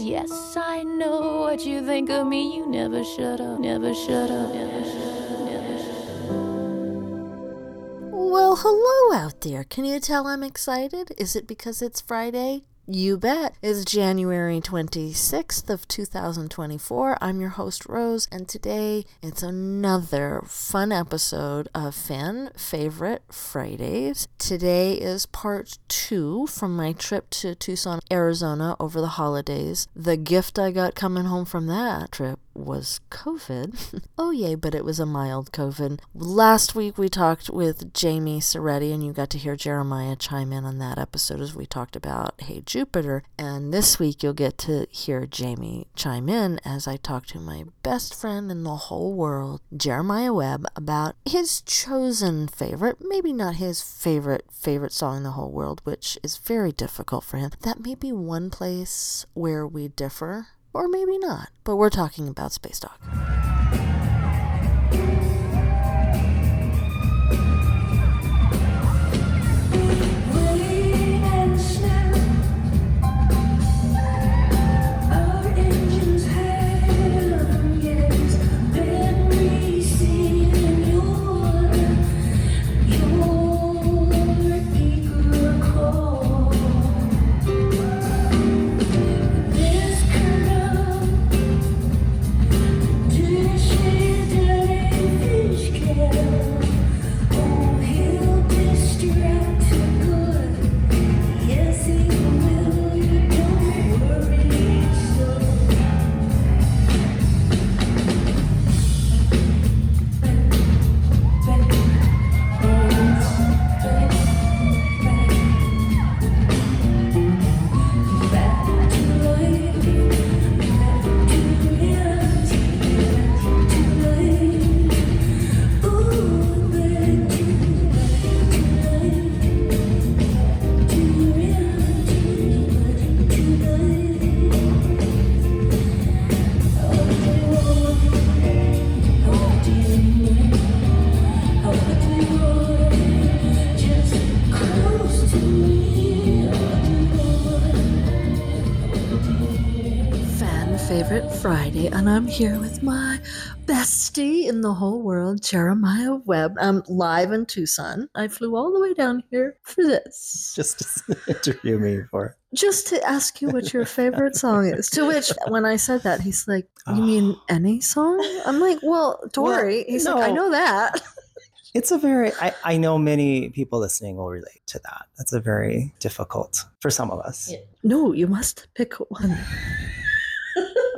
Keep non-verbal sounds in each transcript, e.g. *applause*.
Yes, I know what you think of me. You never shut up, never shut up, never shut up. Well, hello out there. Can you tell I'm excited? Is it because it's Friday? You bet. It's January 26th of 2024. I'm your host Rose and today it's another fun episode of Fan Favorite Fridays. Today is part 2 from my trip to Tucson, Arizona over the holidays. The gift I got coming home from that trip was COVID. *laughs* oh, yay, but it was a mild COVID. Last week we talked with Jamie Soretti, and you got to hear Jeremiah chime in on that episode as we talked about Hey Jupiter. And this week you'll get to hear Jamie chime in as I talk to my best friend in the whole world, Jeremiah Webb, about his chosen favorite, maybe not his favorite, favorite song in the whole world, which is very difficult for him. That may be one place where we differ or maybe not. But we're talking about Space Dog. I'm here with my bestie in the whole world, Jeremiah Webb. I'm live in Tucson. I flew all the way down here for this. *laughs* just to interview *laughs* me for. Just to ask you what your favorite song is. To which, when I said that, he's like, You ah. mean any song? I'm like, Well, Tori. he's like, I know that. *laughs* It's a very. I, I know many people listening will relate to that. That's a very difficult for some of us. No, you must pick one.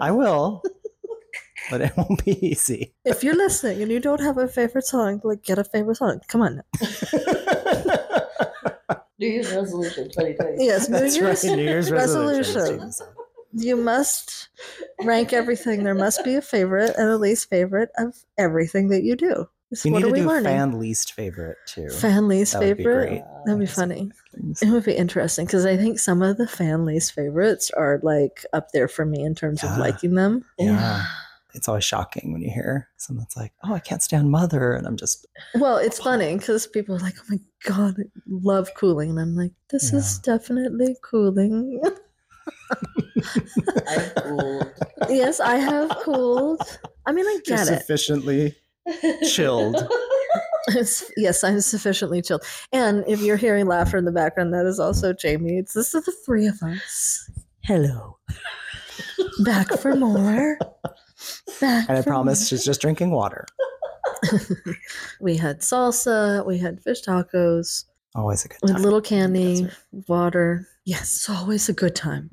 I will, but it *laughs* won't be easy. If you're listening and you don't have a favorite song, like, get a favorite song. Come on. now. *laughs* New Year's resolution 2020. Yes, New That's Year's right. New Year's resolution. resolution. you must rank everything. There must be a favorite and a least favorite of everything that you do. So We what need are to we do learning? fan least favorite too. Fan least That would be favorite. great. That'd be Yes. funny. It would be interesting because I think some of the fan least favorites are like up there for me in terms of liking them. Yeah. It's always shocking when you hear someone's like, "Oh, I can't stand Mother," and I'm just, Well, it's funny because people are like, "Oh my god, I love cooling," and I'm like, "This is definitely cooling." I'm cool. yes, I have cooled. I mean, I you're get it. sufficiently chilled. *laughs* Yes, I'm sufficiently chilled. And if you're hearing laughter in the background, that is also Jamie. It's this is the three of us. Hello. Back for more. Back And I promise she's just drinking water. *laughs* we had salsa, we had fish tacos, Always a good time. with little candy, water. Yes, it's always a good time.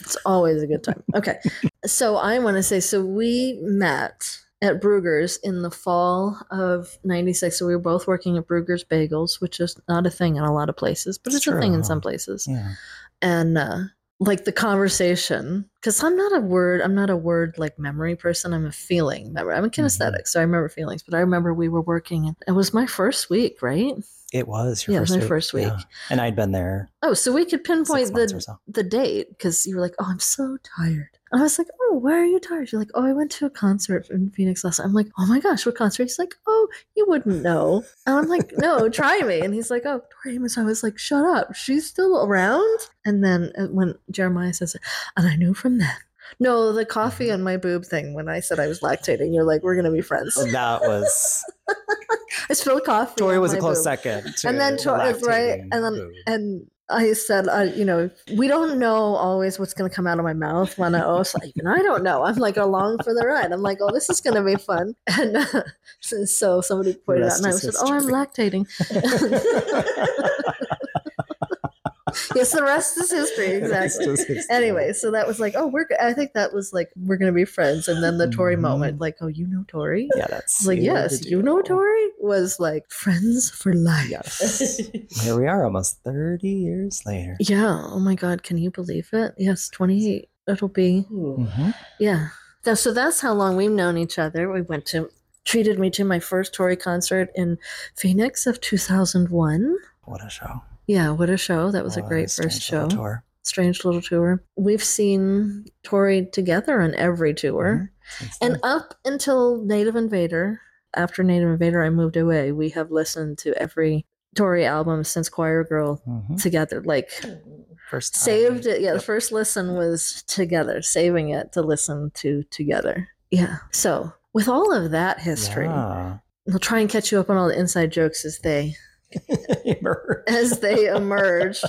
It's always a good time. Okay. So I want to say so we met at Bruegger's in the fall of 96. So we were both working at Bruegger's Bagels, which is not a thing in a lot of places, but it's, It's a thing in some places. Yeah. And uh, like the conversation, because I'm not a word, I'm not a word like memory person. I'm a feeling memory. I'm a kinesthetic, mm-hmm. so I remember feelings. But I remember we were working, it was my first week, right? It was your Yeah, first my week. first week. Yeah. And I'd been there Oh, so we could pinpoint the so. the date because you were like, "Oh, I'm so tired." And I was like, "Oh, why are you tired?" You're like, "Oh, I went to a concert in Phoenix last night." I'm like, "Oh my gosh, what concert?" He's like, "Oh, you wouldn't know." And I'm like, "No, *laughs* try me." And he's like, "Oh, Tori Amos." I was like, "Shut up, she's still around." And then uh, when Jeremiah says it, and I knew from then. No, the coffee Mm-hmm. on my boob thing. When I said I was lactating, you're like, "We're gonna be friends." And that was *laughs* I spilled coffee. Tori was a close boob. second. And then Tori- right, and then- boob. and I said, uh, you know, we don't know always what's going to come out of my mouth when I oh, so even I don't know. I'm like along for the ride. I'm like, oh, this is going to be fun. *laughs* And uh, so, so somebody pointed out, and I said, oh, I'm lactating. *laughs* *laughs* yes, the rest is history. Exactly. is history. Anyway, so that was like, oh, we're. I think that was like we're going to be friends. And then the Tori Mhm. moment, like, oh, you know Tori. yeah, that's like, yes, you know deal. Tori was like friends for life. Yes. *laughs* Here we are, almost thirty years later. Yeah. Oh my God. Can you believe it? Yes. 28. It'll be. Mhm. Yeah. Tha- So that's how long we've known each other. We went to, treated me to my first Tori concert in Phoenix of 2001. What a show! Yeah. What a show. That was a great strange first show. Tour. Strange little tour. We've seen Tori together on every tour. Since And up until Native Invader, after Native Invader, I moved away. We have listened to every Tori album since Choir Girl Mhm. together. Like, first time. saved it. Yeah, the first listen was together, saving it to listen to together. Yeah. So with all of that history, Yeah. we'll try and catch you up on all the inside jokes as they *laughs* as they emerge.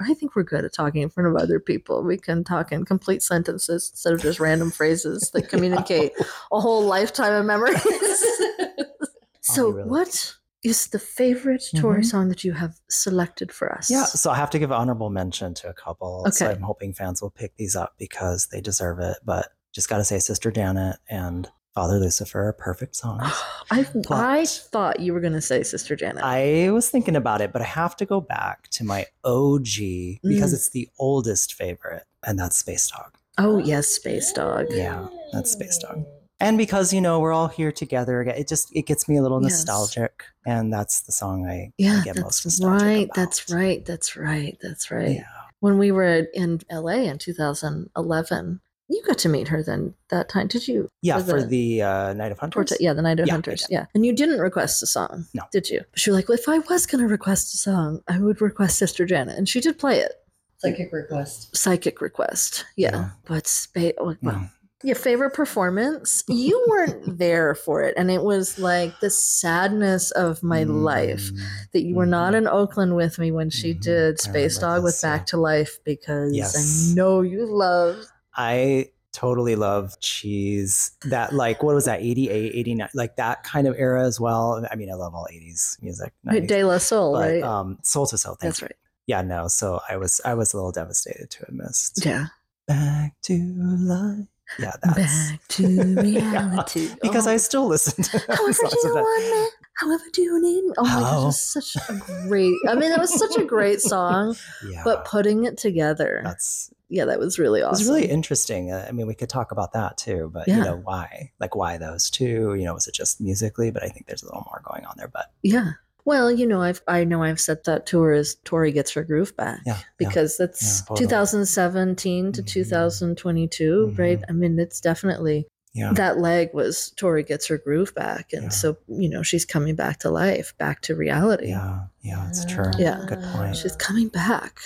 I think we're good at talking in front of other people. We can talk in complete sentences instead of just random phrases that *laughs* communicate a whole lifetime of memories. *laughs* so, really. what is the favorite Tori Mhm. song that you have selected for us? Yeah, so I have to give honorable mention to a couple. So Okay. I'm hoping fans will pick these up because they deserve it. But just got to say, Sister Janet and Father Lucifer are perfect songs. *gasps* I, I thought you were going to say Sister Janet. I was thinking about it, but I have to go back to my OG because Mm. it's the oldest favorite, and that's Space Dog. oh, yes, Space Dog. Yeah, that's Space Dog. And because you know we're all here together, again, it just it gets me a little Yes. nostalgic, and that's the song I, I Yeah, get most that's nostalgic right. That's right. That's right. That's right. Yeah, When we were in LA in 2011, you got to meet her then that time. Did you? yeah, For for the- the, uh, Night of Hunters. Torta- yeah, the Night of Yeah, Hunters. Yeah. And you didn't request a song. No. Did you? She was like, well, if I was going to request a song, I would request Sister Janet. And she did play it. Psychic request. Psychic request. Yeah. Yeah. But spa- well, Mm. your favorite performance you weren't *laughs* there for it and it was like the sadness of my life Mm. that you were not in oakland with me when she Mhm. did I space dog with this, yeah. back to life because Yes. i know you love I totally love cheese. That like what was that 88, 89 like that kind of era as well. I mean, I love all 80s music. 90s, de la soul but right um Soul II Soul. That's you. right Yeah, no. So I was I was a little devastated to have missed. yeah Back to life. Yeah, that's back to reality *laughs* because I Oh. still listen to *laughs* However do of you that. want me? However do you need? Oh my gosh, such a great. I mean, it was such a great *laughs* song, Yeah, but putting it together, that's yeah, that was really awesome. it was really interesting. Uh, I mean, we could talk about that too, but Yeah. you know why? Like why those two? You know, was it just musically? But I think there's a little more going on there. But Yeah. Well, you know, I've I know I've set that tour as Tori gets her groove back yeah, yeah. because that's Yeah, 2017 to Mhm. 2022, right? Mhm. I mean, it's definitely yeah. that leg was Tori gets her groove back, and Yeah. so you know she's coming back to life, back to reality. Yeah, yeah, it's true. Yeah. Good point. She's coming back.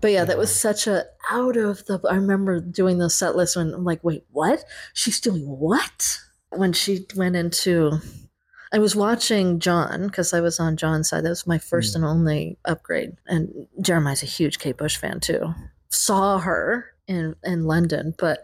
But yeah, that was such a out of the. I remember doing the set list when I'm like, wait, what? She's doing what? When she went into, I was watching Jon because I was on Jon's side. That was my first Mm. and only upgrade. And Jeremiah's a huge Kate Bush fan too. Saw her in in London, but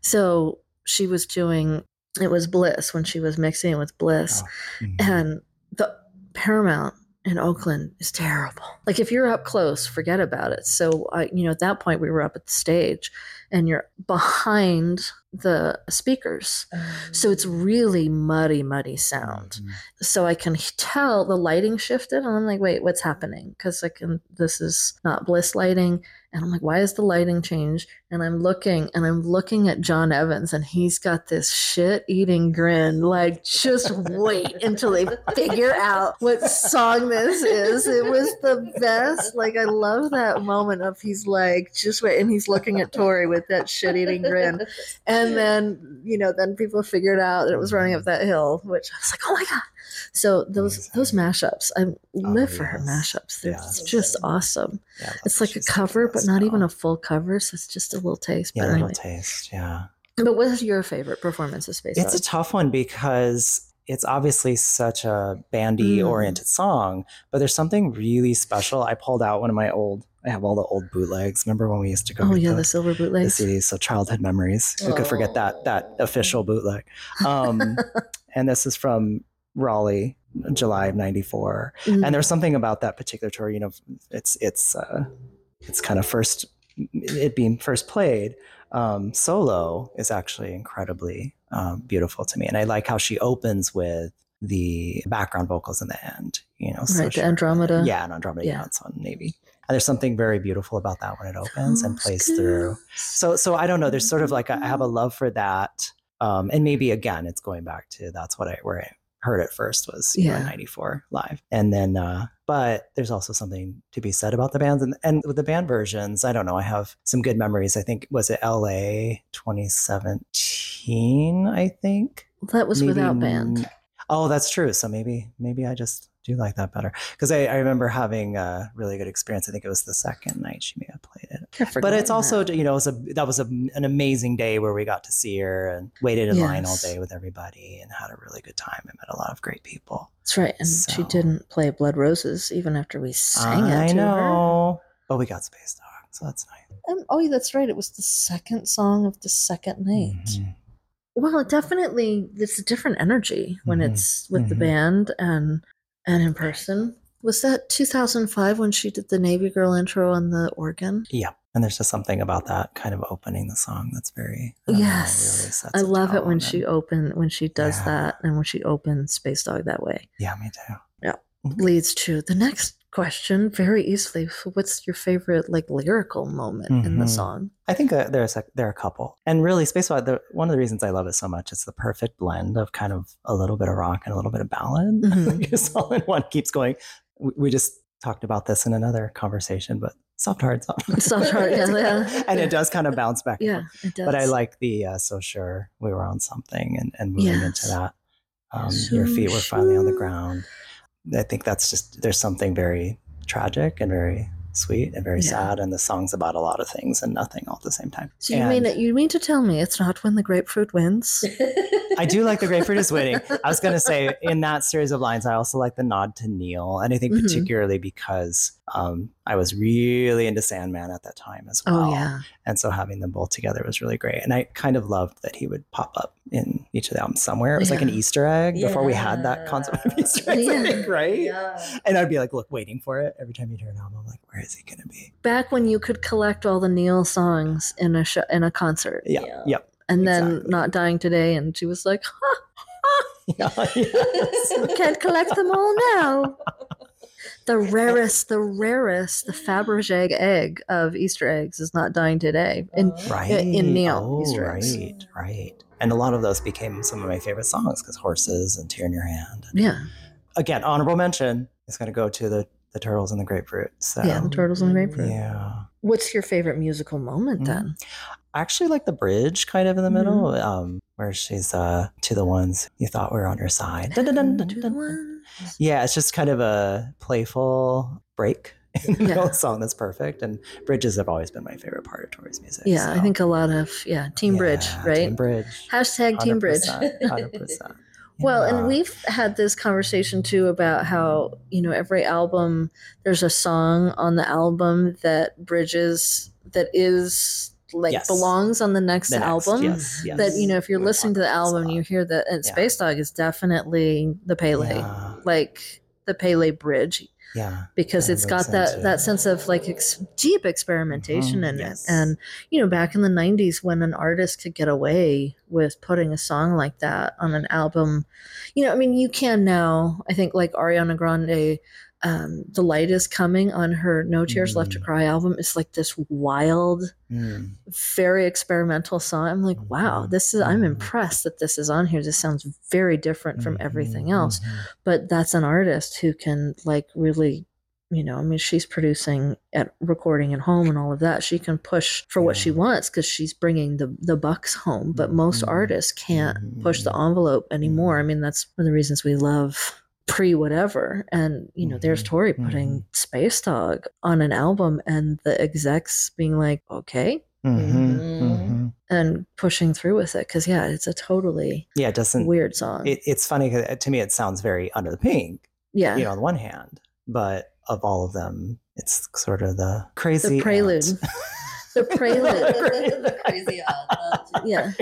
so she was doing. It was Bliss when she was mixing it with Bliss Oh, mhm. and the Paramount in Oakland is terrible. Like if you're up close, forget about it. So I, you know, at that point we were up at the stage, and you're behind the speakers. So it's really muddy, muddy sound. Mhm. So I can tell the lighting shifted, and I'm like, wait, what's happening? Because I can. This is not bliss lighting, and I'm like, why is the lighting changed? And I'm looking, and I'm looking at Jon Evans, and he's got this shit-eating grin. Like, just wait until they figure out what song this is. It was the best. Like, I love that moment of he's like, just wait, and he's looking at Tori with that shit-eating grin. And then, you know, then people figured out that it was running up that hill, which I was like, oh my god! So those those mashups, I live for her Oh, mashups. They're Yes. just awesome. Yeah, It's like a cover, but not even a full cover. So it's just a little taste. yeah, but little anyway, taste. Yeah. but what is your favorite performance of Space? It's a tough one because it's obviously such a bandy Mm. oriented song, but there's something really special. I pulled out one of my old, I have all the old bootlegs. Remember when we used to go oh yeah, the, the silver the bootlegs. CDs? So childhood memories. Who could forget that that official bootleg? Um, *laughs* and this is from Raleigh, July of '94. Mm. And there's something about that particular tour. You know, it's it's uh, it's kind of first it being first played um, solo is actually incredibly um, beautiful to me, and I like how she opens with the background vocals in the end. You know, Right, the she- Andromeda. Yeah, and Andromeda. Yeah. Yeah. it's on Navy. And there's something very beautiful about that when it opens and Those plays through. So, so I don't know. There's sort of like a, I have a love for that, um, and maybe again, it's going back to that's what I where I heard it first was you know, Yeah. '94 live, and then, uh, but there's also something to be said about the bands and and with the band versions. I don't know. I have some good memories. I think was it L.A. 2017. I think that was Maybe without band. Oh, that's true. So maybe maybe I just do you like that better because I, I remember having a really good experience. I think it was the second night she may have played it. But it's also that. you know it was a that was a, an amazing day where we got to see her and waited in line all day with everybody and had a really good time and met a lot of great people. that's right. And she didn't play Blood Roses even after we sang it. I to her. know, but we got Space Dog, so that's nice. Um, oh, yeah, that's right. It was the second song of the second night. Mhm. Well, definitely it's a different energy when Mhm. it's with the Mhm. band and and in person. Was that 2005 when she did the Navy Girl intro on the organ? Yeah, and there's just something about that kind of opening the song that's very I don't know, Yes, really I love it when she open when she does Yeah. that and when she opens Space Dog that way. Yeah, me too. Yeah. Mm-hmm. Leads to the next question very easily. What's your favorite like lyrical moment in the Mhm. song? I think that there's a, there are a couple, and really, Space The, one of the reasons I love it so much is the perfect blend of kind of a little bit of rock and a little bit of ballad. *laughs* Mhm. it's all in one. Keeps going. We, we just talked about this in another conversation, but soft hard, soft hard, Soft hard, *laughs* yeah, yeah. *laughs* and it does kind of bounce back. Yeah, it does. but I like the uh, so sure we were on something and, and moving into that. Um, So your feet were finally on the ground. I think that's just there's something very tragic and very sweet and very Yeah. sad, and the song's about a lot of things and nothing all at the same time. So you mean And that you mean to tell me it's not when the grapefruit wins? *laughs* I do like the grapefruit is winning. *laughs* I was going to say in that series of lines, I also like the nod to Neil, and I think Mhm. particularly because um, I was really into Sandman at that time as well. Oh yeah. And so having them both together was really great. And I kind of loved that he would pop up in each of the albums somewhere. It was like an Easter egg before we had that concept of Easter eggs, I think, right? Yeah. And I'd be like, look, waiting for it every time you'd hear an album. I'm like, where is he going to be? Back when you could collect all the Neil songs in a show, in a concert, Yeah. Yeah. Yep. and then exactly. not dying today, and she was like, huh, Yeah. *laughs* yes. "Can't collect them all now." The rarest, the rarest, the Fabergé egg of Easter eggs is not dying today. And uh-huh. Right. in Neil, Oh, Easter eggs. right. Right. And a lot of those became some of my favorite songs because Horses and Tear in Your Hand. yeah, Again, honorable mention is going to go to the, the Turtles and the Grapefruit. So, yeah, the turtles and the grapefruit. yeah. What's your favorite musical moment Mhm. then? I actually like the bridge kind of in the Mm-hmm. middle, um, where she's uh, to the ones you thought were on your side. Dun, dun, dun. Yeah, it's just kind of a playful break in the middle of Yeah. the song that's perfect. And bridges have always been my favorite part of Tori's music. Yeah, I think a lot of yeah, Team Bridge, right? Team Bridge. Hashtag Team Bridge. 100%, 100%. *laughs* Well, and we've had this conversation too about how, you know, every album, there's a song on the album that bridges, that is like Yes. belongs on the next The next, album. yes, yes. That, you know, if you're We'll listening to the about this a album, you hear that, and Yeah. Space Dog is definitely the Pele, Yeah. like the Pele bridge. Yeah. because it's got that into- that sense of like ex- deep experimentation Mhm, in yes. it and you know back in the 90s when an artist could get away with putting a song like that on an album you know i mean you can now i think like ariana grande um, the light is coming on her no tears left to Mm. cry album is like this wild Mm. very experimental song i'm like wow this is i'm mhm. impressed that this is on here this sounds very different from everything Mhm, else mhm. but that's an artist who can like really you know i mean she's producing at recording at home and all of that she can push for what she wants because she's bringing the the bucks home but most Mhm. artists can't push the Mhm. envelope anymore i mean that's one of the reasons we love pre whatever and you know there's Mhm. tori putting Mhm. space dog on an album and the execs being like okay Mhm, Mhm. mhm. and pushing through with it because yeah it's a totally Yeah, it doesn't. weird song It, it's funny 'cause to me. It sounds very under the pink, yeah you know, on the one hand, but of all of them, it's sort of the crazy the prelude. *laughs* the prelude *laughs* the *laughs* crazy aunt. yeah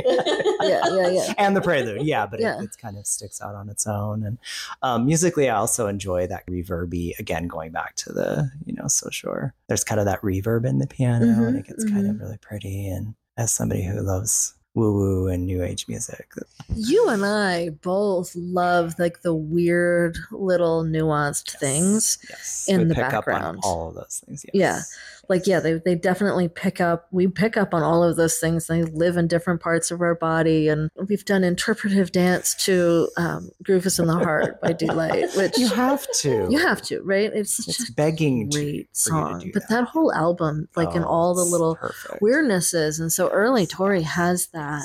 yeah yeah yeah and the prelude, yeah, but Yeah. It, it kind of sticks out on its own. And um, musically, I also enjoy that reverby. Again, going back to the, you know, so sure. There's kind of that reverb in the piano, and Mhm, it gets kind of mhm. really pretty. And as somebody who loves woo woo and new age music, You and I both love like the weird little nuanced yes, things. yes, in we the pick up on background. all of those things. Yes. Yeah. Like yeah, they they definitely pick up we pick up on all of those things. They live in different parts of our body and we've done interpretive dance to um, Groove is in the Heart by Deee-Lite, *laughs* which you have to. you have to, right? It's such It's a begging to, great to song. do But that. that whole album, like in Oh, all the little perfect. weirdnesses, and so early Tori has that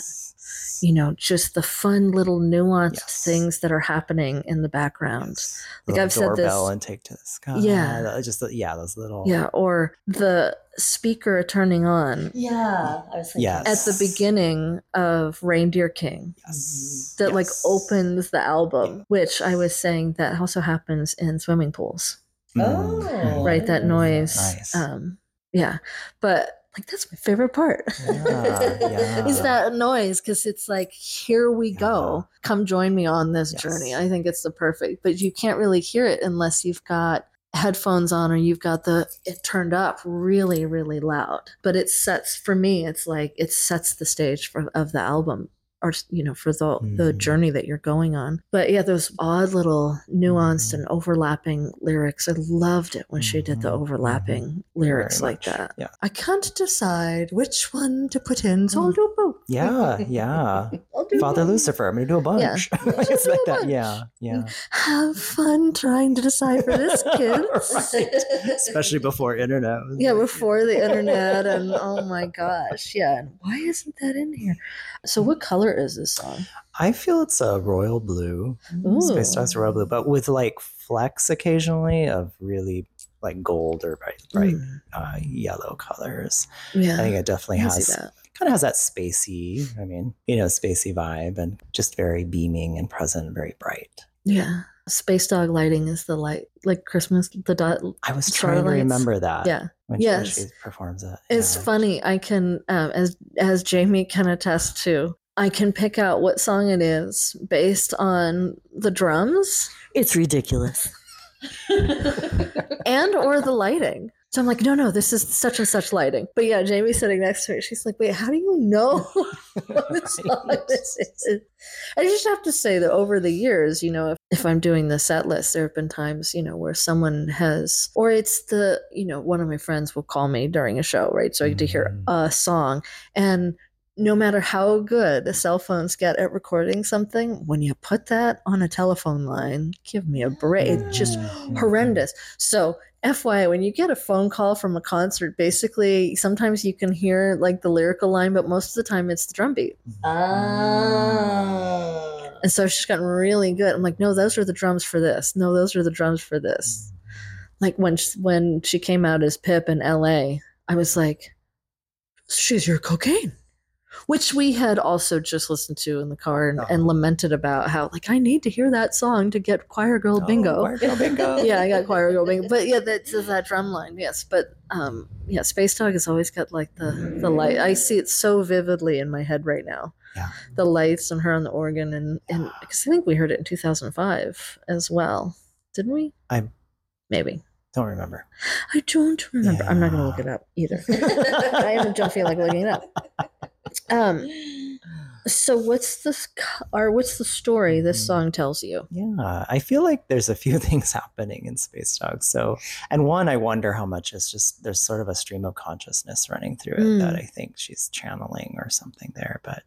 you know, just the fun little nuanced Yes. things that are happening in the background. Yes. Like Little I've said this- doorbell and take to the sky. Yeah. the- just the, yeah, those little Yeah, or the speaker turning on Yeah, I was thinking. Yes. at the beginning of Reindeer King yes, that like opens the album, which I was saying that also happens in swimming pools, Mm. Oh, right? That noise. Nice. Um, yeah, but like that's my favorite part. Yeah, *laughs* yeah. Is that noise because it's like here we go come join me on this Yes. journey i think it's the perfect but you can't really hear it unless you've got headphones on or you've got the it turned up really really loud but it sets for me it's like it sets the stage for of the album or you know for the the Mhm. journey that you're going on but yeah those odd little nuanced Mhm. and overlapping lyrics i loved it when she did the Mhm, overlapping lyrics Very like much. that Yeah. i can't decide which one to put in so i'll do both Yeah, yeah. *laughs* I'll do Father both. Lucifer, I'm gonna do a bunch. Yeah. *laughs* It's like that. bunch. Yeah, yeah. Have fun trying to decide for this, *laughs* kids. Right. Especially before internet. Yeah, before the internet, and oh my gosh, yeah. And why isn't that in here? So, what color is this song? I feel it's a royal blue. Ooh. Space Dogs royal blue, but with like flecks occasionally of really like gold or bright, bright Mm, uh, yellow colors. yeah, I think it definitely I can see has kind of has that spacey, I mean, you know, spacey vibe and just very beaming and present and very bright. Yeah, space dog lighting is the light, like Christmas. The dot. I was trying to remember that. Yeah, When, Yes. she performs it. It's funny. I can, um, as as Jamie can attest to, I can pick out what song it is based on the drums It's ridiculous. *laughs* and or the lighting. So I'm like, no, no, this is such and such lighting. But yeah, Jamie's sitting next to her. She's like, wait, how do you know *laughs* what song this *laughs* is? I just have to say that over the years, you know, if, I'm doing the set list, there have been times, you know, where someone has, or it's the, you know, one of my friends will call me during a show, right? So I get to hear Mhm. a song. And no matter how good the cell phones get at recording something, when you put that on a telephone line, give me a break. It's just Mhm. horrendous. So, FYI, when you get a phone call from a concert, basically sometimes you can hear like the lyrical line, but most of the time it's the drum beat. Ah. And so she's gotten really good. I'm like, no, those are the drums for this. No, those are the drums for this. Like when she, when she came out as Pip in L.A., I was like, she's your cocaine. Which we had also just listened to in the car and, and Oh. lamented about how like I need to hear that song to get choir girl Oh, bingo. choir girl bingo. *laughs* yeah, I got choir girl bingo. But yeah, that's that drum line. Yes, but um, yeah, Space Dog has always got like the the light. I see it so vividly in my head right now. Yeah. The lights and her on the organ, and and *sighs* because I think we heard it in two thousand five as well, didn't we? I- maybe Don't remember. I don't remember. I'm not going to look it up either. *laughs* I don't feel like looking it up. Um, so what's this? Or what's the story this Mhm. song tells you? Yeah, I feel like there's a few *laughs* things happening in Space Dog. So, and one, I wonder how much is just there's sort of a stream of consciousness running through it that Mm. I think she's channeling or something there. But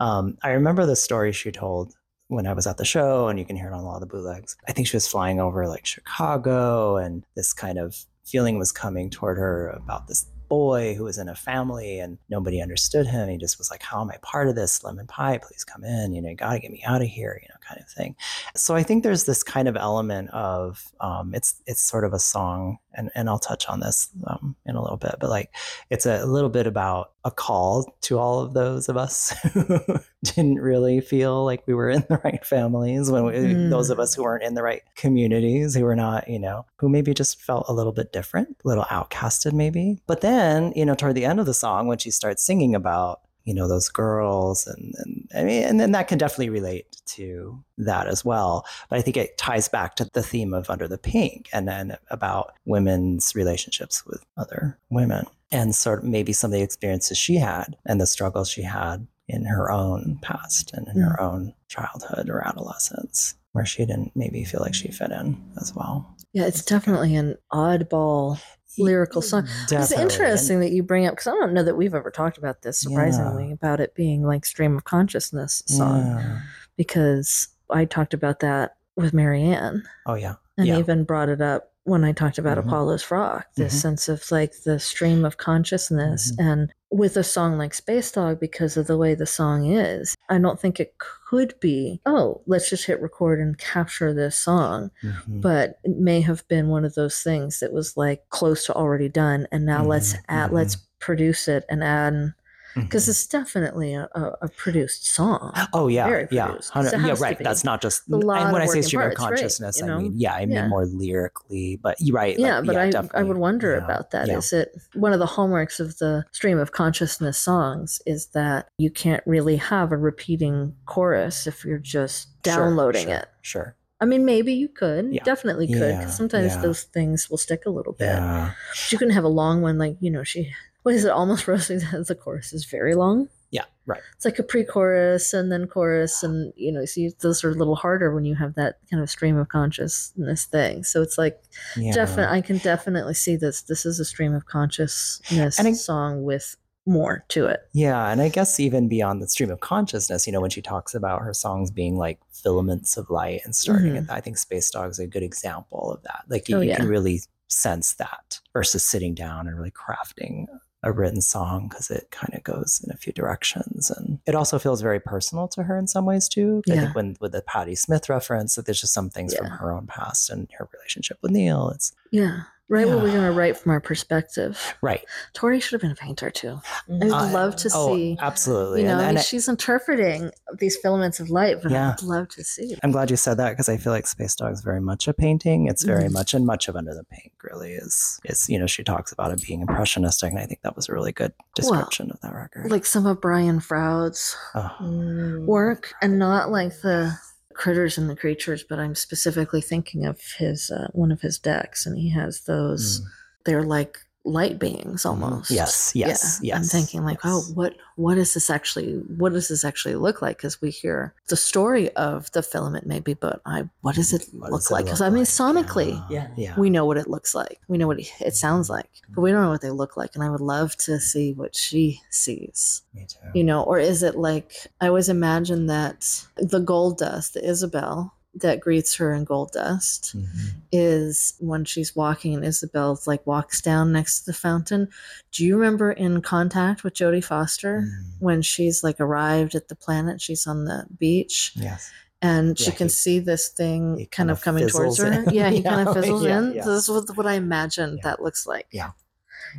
um, I remember the story she told when I was at the show, and you can hear it on a lot of the bootlegs. I think she was flying over like Chicago, and this kind of feeling was coming toward her about this boy who was in a family and nobody understood him. He just was like, How am I part of this? Lemon pie, please come in. You know, you got to get me out of here, you know, kind of thing. So I think there's this kind of element of um, it's it's sort of a song, and, and I'll touch on this um, in a little bit, but like it's a, little bit about a call to all of those of us *laughs* didn't really feel like we were in *laughs* the right families, when we, Mm. those of us who weren't in the right communities, who were not, you know, who maybe just felt a little bit different, a little outcasted maybe. But then, you know, toward the end of the song, when she starts singing about you know those girls and, and i mean and then that can definitely relate to that as well but i think it ties back to the theme of under the pink and then about women's relationships with other women and sort of maybe some of the experiences she had and the struggles she had in her own past and in her mm. own childhood or adolescence where she didn't maybe feel like she fit in as well Yeah, it's definitely an oddball lyrical song. It's interesting that you bring up because I don't know that we've ever talked about this. Surprisingly, about it being like stream of consciousness song yeah. because I talked about that with Marianne oh yeah and Yeah. even brought it up when I talked about Mhm. Apollo's Rock. This Mhm. sense of like the stream of consciousness Mm-hmm. and with a song like Space Dog because of the way the song is, I don't think it could be. Oh, let's just hit record and capture this song Mhm. but it may have been one of those things that was like close to already done and now let's Mhm, add let's produce it and add because Mhm. it's definitely a, a, a produced song Oh yeah, Very yeah, produced, 'cause Hundred- yeah, right. That's not just. A lot and when I say stream of right, consciousness, you I know? mean, yeah, I mean Yeah. more lyrically, but you're right. like, yeah but I, I definitely, would wonder yeah, about that. Is it one of the hallmarks of the stream of consciousness songs is that you can't really have a repeating chorus if you're just downloading sure, it Sure. i mean maybe you could Yeah. definitely could Yeah, because sometimes yeah. those things will stick a little bit Yeah. She couldn't have a long one like you know she what is it almost *laughs* rosy the chorus is very long Yeah. Right. it's like a pre-chorus and then chorus and you know see those are a little harder when you have that kind of stream of consciousness thing so it's like Yeah. definitely i can definitely see this this is a stream of consciousness And I- song with more to it Yeah, and I guess even beyond the stream of consciousness, you know, when she talks about her songs being like filaments of light and starting Mhm. at I think Space Dog is a good example of that. Like you, Oh, you yeah. can really sense that versus sitting down and really crafting a written song because it kind of goes in a few directions and it also feels very personal to her in some ways too. I think when with the Patti Smith reference that there's just some things from her own past and her relationship with Neil. It's yeah right what we're going to write from our perspective right. tori should have been a painter too i would I- love to oh, see absolutely. you know and, I mean, I- she's interpreting these filaments of light but Yeah. I'd love to see. I'm glad you said that because I feel like Space Dog is very much a painting. It's very Mhm. much and much of Under the Paint really is is you know she talks about it being impressionistic and I think that was a really good description of that record. like some of brian froud's Oh, work and not like the critters and the creatures but i'm specifically thinking of his uh, one of his decks and he has those mm. they're like light beings mm-hmm. almost Yes, yes, yeah. i'm thinking like oh yes. what what does this actually what does this actually look like because we hear the story of the filament maybe but i what does it What look does it like because look i mean like? sonically Yeah. yeah. we know what it looks like we know what it, it sounds like but we don't know what they look like and i would love to see what she sees Me too. you know or is it like i always imagine that the gold dust the isabel that greets her in gold dust Mhm. is when she's walking and isabel's like walks down next to the fountain do you remember in contact with jodie foster Mm. when she's like arrived at the planet she's on the beach Yes. and she Yeah, can he- see this thing kind kinda of coming towards fizzles her in. yeah he *laughs* Yeah, kind of fizzles yeah, in this is what, what i imagine Yeah. that looks like Yeah.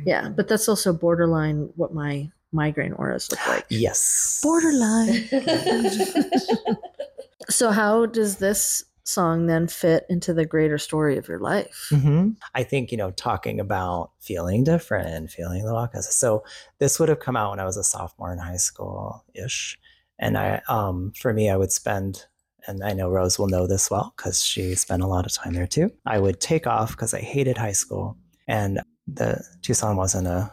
yeah but that's also borderline what my migraine auras look like Yes. borderline *laughs* *laughs* So, how does this song then fit into the greater story of your life? hmm I think, you know, talking about feeling different, feeling the outcast. So this would have come out when I was a sophomore in high school ish. And I, um, for me, I would spend and I know Rose will know this well because she spent a lot of time there too. I would take off because I hated high school, and the Tucson wasn't a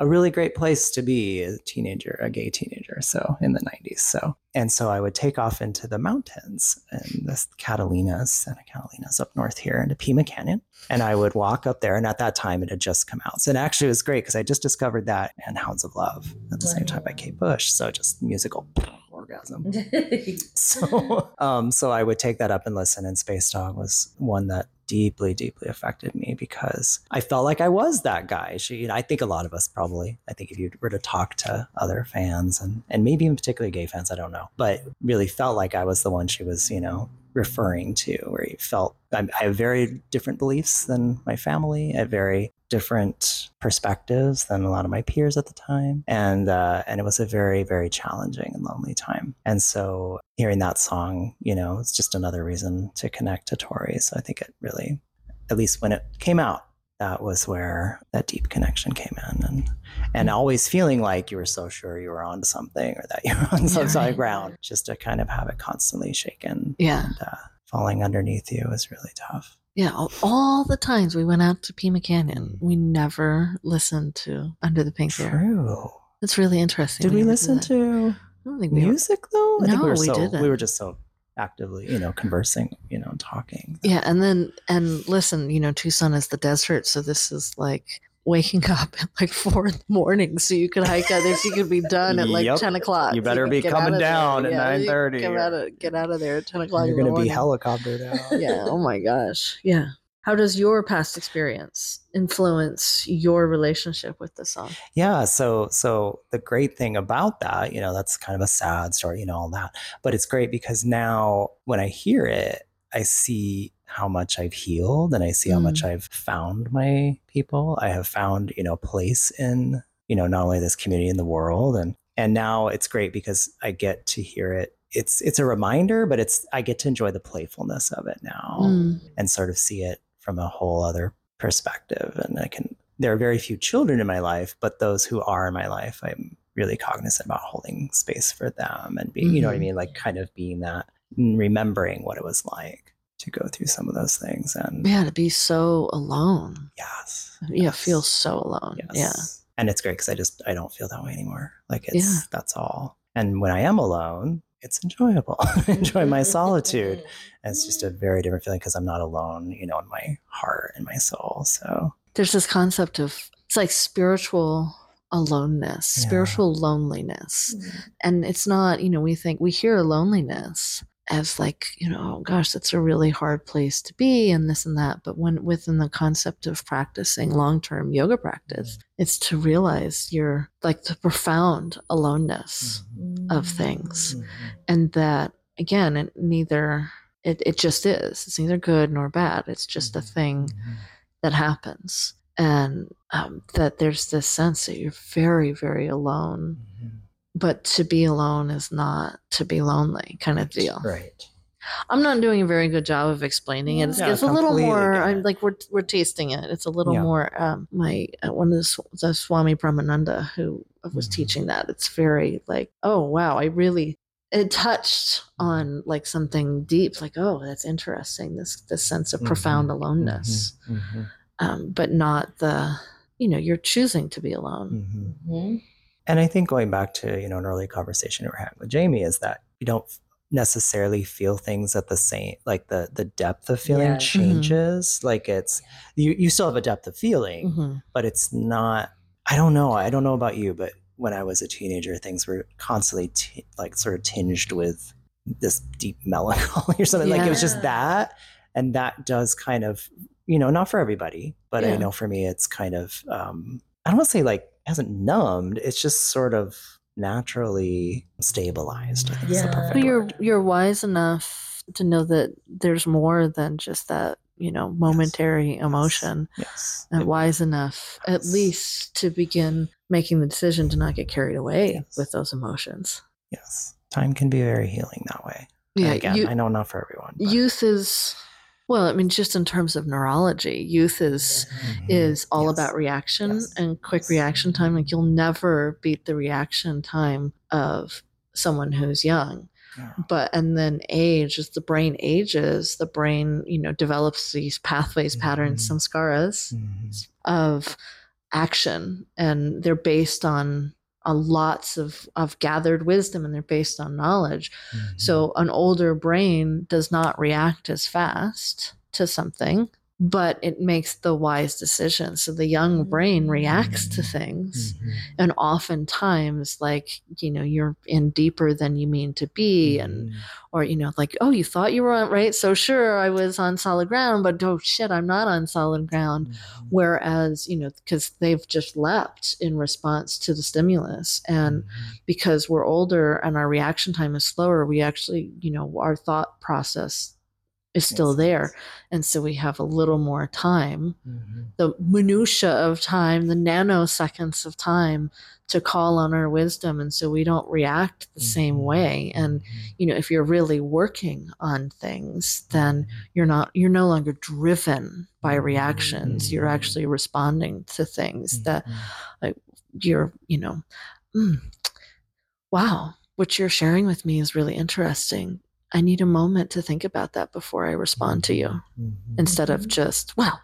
a really great place to be a teenager, a gay teenager. So in the 90s. So, and so I would take off into the mountains and the Catalinas, Santa Catalinas up north here into Pima Canyon. And I would walk up there. And at that time, it had just come out. So it actually was great because I just discovered that and Hounds of Love at the same time by Kate Bush. So just musical orgasm. *laughs* So, um, so I would take that up and listen. And Space Dog was one that deeply, deeply affected me because I felt like I was that guy. She, you know, I think a lot of us probably. I think if you were to talk to other fans and and maybe in particular gay fans, I don't know, but really felt like I was the one she was, you know, referring to, where you felt I, I have very different beliefs than my family. I have very different perspectives than a lot of my peers at the time, and uh, and it was a very very challenging and lonely time. And so hearing that song, you know, it's just another reason to connect to Tori. So I think it really, at least when it came out, that was where that deep connection came in, and and always feeling like you were so sure you were on something or that you were on some solid ground, just to kind of have it constantly shaken Yeah. and uh, falling underneath you was really tough. Yeah, all, all the times we went out to Pima Canyon, we never listened to Under the Pink Hair. True. It's really interesting. Did we never listen to I don't think we music though? I think No, we were we so didn't. we were just so actively, you know, conversing, you know, talking. Yeah, and then and listen, you know, Tucson is the desert, so this is like waking *laughs* up at like four in the morning so you could hike out there so you could be done at like Yep. 10 o'clock. You better could be coming of there. down at Yeah, you 9:30 Get or- out, of, get out of there at 10 o'clock. You're gonna be helicoptered out. yeah. Oh my gosh. Yeah. How does your past experience influence your relationship with the song? Yeah. So, so the great thing about that, you know, that's kind of a sad story, you know, all that, but it's great because now when I hear it, I see how much I've healed and I see how Mm. much I've found my people. I have found, you know, place in, you know, not only this community in the world and, and now it's great because I get to hear it. It's, it's a reminder, but it's, I get to enjoy the playfulness of it now Mm. and sort of see it from a whole other perspective. And I can, there are very few children in my life, but those who are in my life, I'm really cognizant about holding space for them and being, you know what I Mhm. mean? Like kind of being that, and remembering what it was like to go through some of those things. And Yeah, to be so alone. yes. Yeah, yes, feel so alone. Yes. Yeah. And it's great because I just, I don't feel that way anymore. Like it's, Yeah. that's all. And when I am alone, it's enjoyable. *laughs* I enjoy my solitude. And *laughs* it's just a very different feeling because I'm not alone, you know, in my heart and my soul. So There's this concept of it's like spiritual aloneness, Yeah. spiritual loneliness. Mm-hmm. And it's not, you know, we think we hear loneliness as like, you know, oh gosh, that's a really hard place to be and this and that. But when within the concept of practicing long term yoga practice, mm-hmm. it's to realize you're like the profound aloneness of things. Mm-hmm. and that again it neither it, it just is. It's neither good nor bad. It's just a mm-hmm. thing that happens. And um, that there's this sense that you're very very alone but to be alone is not to be lonely kind of deal Right. i'm not doing a very good job of explaining it it's, Yeah, it's a little more i'm like we're, we're tasting it it's a little Yeah. more um my uh, one of the, the swami brahmananda who was Mhm. teaching that it's very like oh wow i really it touched on like something deep like oh that's interesting this this sense of Mhm. profound aloneness Mhm. um but not the you know you're choosing to be alone Mhm. And I think going back to, you know, an early conversation we were having with Jamie is that you don't necessarily feel things at the same like the the depth of feeling Yeah. Mhm. changes. Like it's you you still have a depth of feeling, Mhm. but it's not I don't know. I don't know about you, but when I was a teenager, things were constantly t- like sort of tinged with this deep *laughs* melancholy or something. Like it was just that, and that does kind of, you know, not for everybody, but I know for me, it's kind of, um, I don't want to say like hasn't numbed. It's just sort of naturally stabilized. I think is the Yeah. but you're word. you're wise enough to know that there's more than just that you know momentary emotion Yes. and It- wise enough at least to begin making the decision to not get carried away Yes. with those emotions Yes. Time can be very healing that way. And yeah again, you- I know not for everyone. but- youth is well i mean just in terms of neurology youth is Mhm. is all Yes. about reaction Yes. and quick Yes. reaction time like you'll never beat the reaction time of someone who's young Yeah. but and then age as the brain ages the brain you know develops these pathways patterns Mhm. samskaras Mhm. of action and they're based on a lots of of gathered wisdom and they're based on knowledge Mhm. so an older brain does not react as fast to something but it makes the wise decision. So the young brain reacts to things. Mhm. and oftentimes like you know you're in deeper than you mean to be and Mhm. or you know like oh you thought you were on right? So sure i was on solid ground but oh shit i'm not on solid ground. Mhm. whereas you know because they've just leapt in response to the stimulus. And because we're older and our reaction time is slower we actually you know our thought process is still there and so we have a little more time Mhm. the minutia of time, the nanoseconds of time to call on our wisdom. And so we don't react the same Mhm. way. And, Mhm. you know, if you're really working on things, then you're not, you're no longer driven by reactions. You're actually responding to things that Mhm. you're, you know, mm, wow, what you're sharing with me is really interesting. I need a moment to think about that before I respond to you Mhm. instead of just, wow,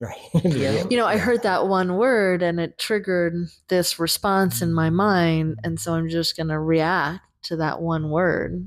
Right. *laughs* Yeah. you know, I heard that one word and it triggered this response in my mind. And so I'm just going to react to that one word.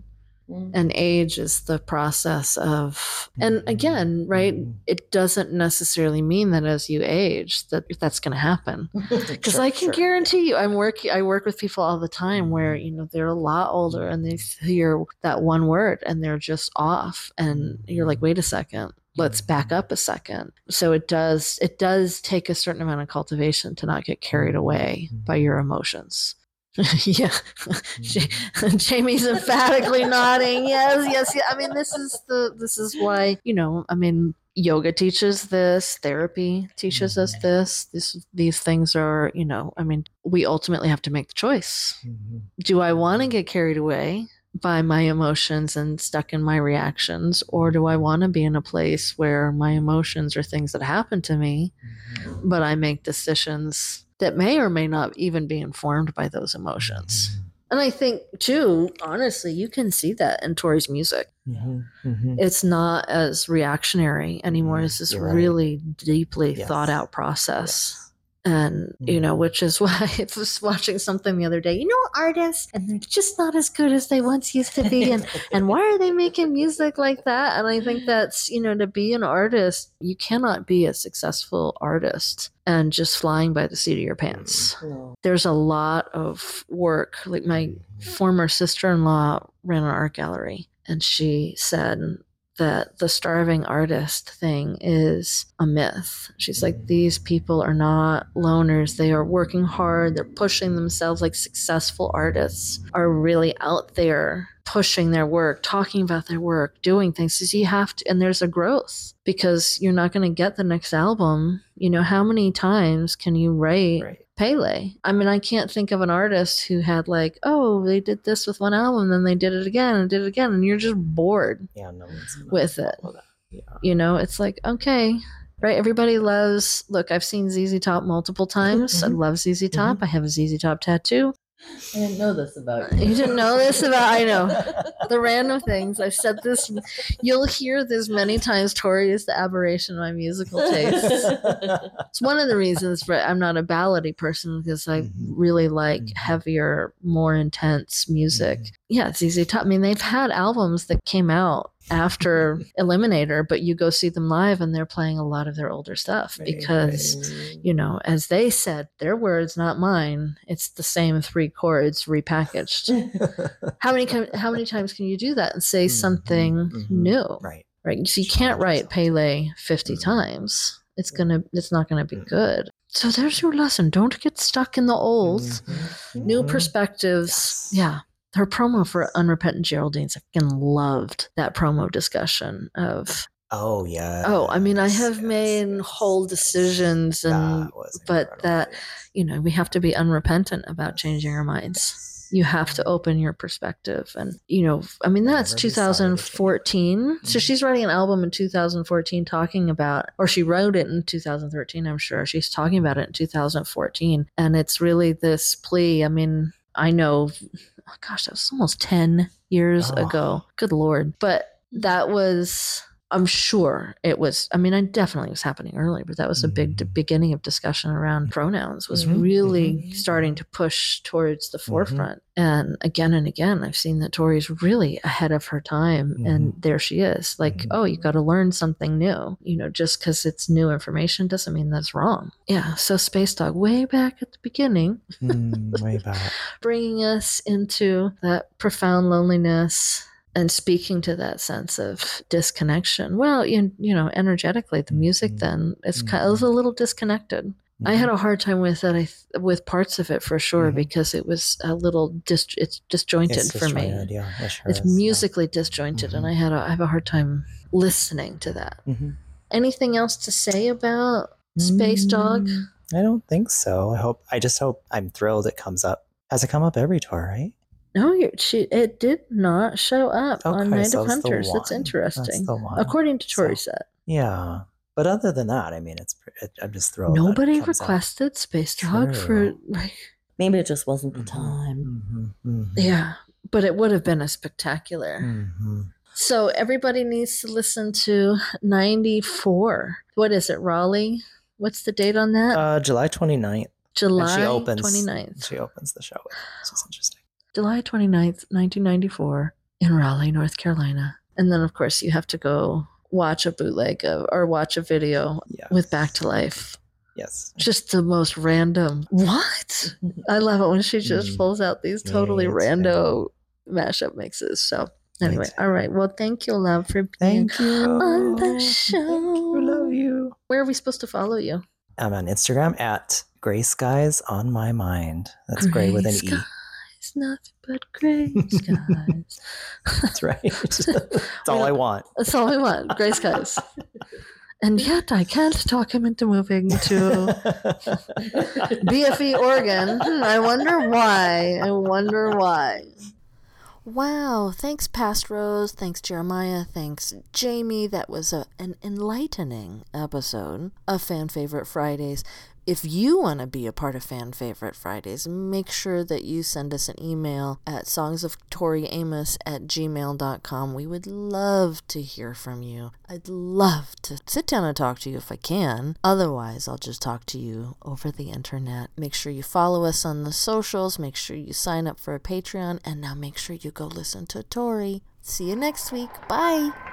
Mm. And age is the process of, and mm-hmm. again, right, Mhm. it doesn't necessarily mean that as you age that that's going to happen. Because *laughs* Sure, I can sure. guarantee you, I'm working. I work with people all the time where mm-hmm. you know they're a lot older and they hear that one word and they're just off, and you're like, mm-hmm. wait a second, let's back up a second. So it does. It does take a certain amount of cultivation to not get carried away by your emotions. *laughs* yeah, *laughs* Jamie's emphatically *laughs* nodding. Yes, yes, yeah. I mean, this is the this is why you know. I mean, yoga teaches this, therapy teaches us this. This these things are you know. I mean, we ultimately have to make the choice. Mhm. Do I want to get carried away by my emotions and stuck in my reactions, or do I want to be in a place where my emotions are things that happen to me, Mhm. but I make decisions that may or may not even be informed by those emotions? And I think too, honestly, you can see that in Tori's music. Mhm. Mhm. It's not as reactionary anymore. Mhm. It's this right. really deeply Yes. thought out process. Yes. And, you know, Mhm. which is *laughs* why I was watching something the other day. You know, artists, and they're just not as good as they once used to be. And, and why are they making music like that? And I think *laughs* that's, you know, to be an artist, you cannot be a successful artist and just flying by the seat of your pants No. there's a lot of work. Like my former sister in law ran an art gallery, and she said that the starving artist thing is a myth. She's like, mm. these people are not loners. They are working hard, they're pushing themselves like successful artists are really out there pushing their work, talking about their work, doing things. Because you have to, and there's a growth because you're not going to get the next album. You know, how many times can you write Right. Pele. I mean, I can't think of an artist who had like, oh, they did this with one album, then they did it again and did it again, and you're just bored. Yeah, no one's With it. Yeah. You know, it's like, okay, right? Everybody loves. Look, I've seen ZZ Top multiple times. I mhm. love ZZ Top. I have a ZZ Top tattoo. I didn't know this about you. You didn't know this about? I know the *laughs* random things. I've said this. You'll hear this many times. Tori is the aberration of my musical taste. *laughs* It's one of the reasons for I'm not a ballady person because I Mhm. really like Mhm. heavier, more intense music. Mhm. Yeah, it's easy to. I mean, they've had albums that came out after Eliminator, but you go see them live and they're playing a lot of their older stuff because, right. you know, as they said, their words, not mine. It's the same three chords repackaged. *laughs* how many how many times can you do that and say Mhm, something mhm. new? right. right? So you can't write. Pele 50 Mhm. times. It's gonna it's not gonna be Mhm. good. So there's your lesson. Don't get stuck in the old. Mhm. New perspectives. Yes. Yeah. Her promo for Unrepentant Geraldines, I fucking loved that promo discussion of Oh yeah. oh, I mean, I have made whole decisions and but that- you know, we have to be unrepentant about changing our minds. You have to open your perspective. And, you know, I mean, that's Never be sorry to change your 2014. So Mhm. she's writing an album in 2014 talking about, or she wrote it in 2013, I'm sure. She's talking about it in 2014. And it's really this plea. I mean, I know oh gosh, that was almost 10 years Oh. ago. Good Lord. But that was, I'm sure it was, I mean, I definitely was happening earlier, but that was a big d- Mhm. beginning of discussion around pronouns was Mhm, really mhm. starting to push towards the forefront. And again and again, I've seen that Tori's really ahead of her time. And there she is. Like, Mhm. oh, you got to learn something new. You know, just because it's new information doesn't mean that's wrong. Yeah. So Space Dog, way back at the beginning, Mm, way back. *laughs* bringing us into that profound loneliness and speaking to that sense of disconnection. Well, you, you know, energetically, the music Mhm. then is kind of a little disconnected. I had a hard time with that. I th- with parts of it for sure Mhm. because it was a little dis- it's disjointed It's for me. disjointed, Yeah, it sure It's is, yeah. musically disjointed, and Mhm. I had a, I have a hard time listening to that. Anything else to say about Space Dog? Mm, I don't think so. I hope. I just hope. I'm thrilled it comes up. Has it come up every tour, right? No, you she it did not show up on Night so of Hunters. That's interesting. That's the one. According to Tori So- set. Yeah, but other than that, I mean, it's. It, I'm just thrilled. that it Nobody comes up. requested Space Dog for like Maybe it just wasn't the Mhm, time. mhm, mhm, yeah, but it would have been a spectacular. mhm. So everybody needs to listen to 94. What is it, Raleigh? What's the date on that? Uh, July 29th. July and she opens. 29th. She opens the show with, which is interesting. July 29th, 1994 in Raleigh, North Carolina. And then of course you have to go watch a bootleg of, or watch a video Yeah. with Back to Life. Yes. Just the most random. What? I love it when she just Mm. pulls out these totally too. rando mashup mixes. So anyway, all right. Well, thank you, love, for being Thank you. on the Thank show. you. Love you. Where are we supposed to follow you? I'm on Instagram at Gray Skies on my mind. That's gray with an E. skies, nothing but gray skies. That's right. *laughs* That's all I want. That's all we want. Gray skies. And yet I can't talk him into moving to *laughs* BFE Oregon. I wonder why. I wonder why. Wow. Thanks, Past Rose. Thanks, Jeremiah. Thanks, Jamie. That was a, an enlightening episode of Fan Favorite Fridays. If you want to be a part of Fan Favorite Fridays, make sure that you send us an email at songsoftoriamos at gmail.com. We would love to hear from you. I'd love to sit down and talk to you if I can. Otherwise, I'll just talk to you over the internet. Make sure you follow us on the socials. Make sure you sign up for a Patreon. And now make sure you go listen to Tori. See you next week. Bye.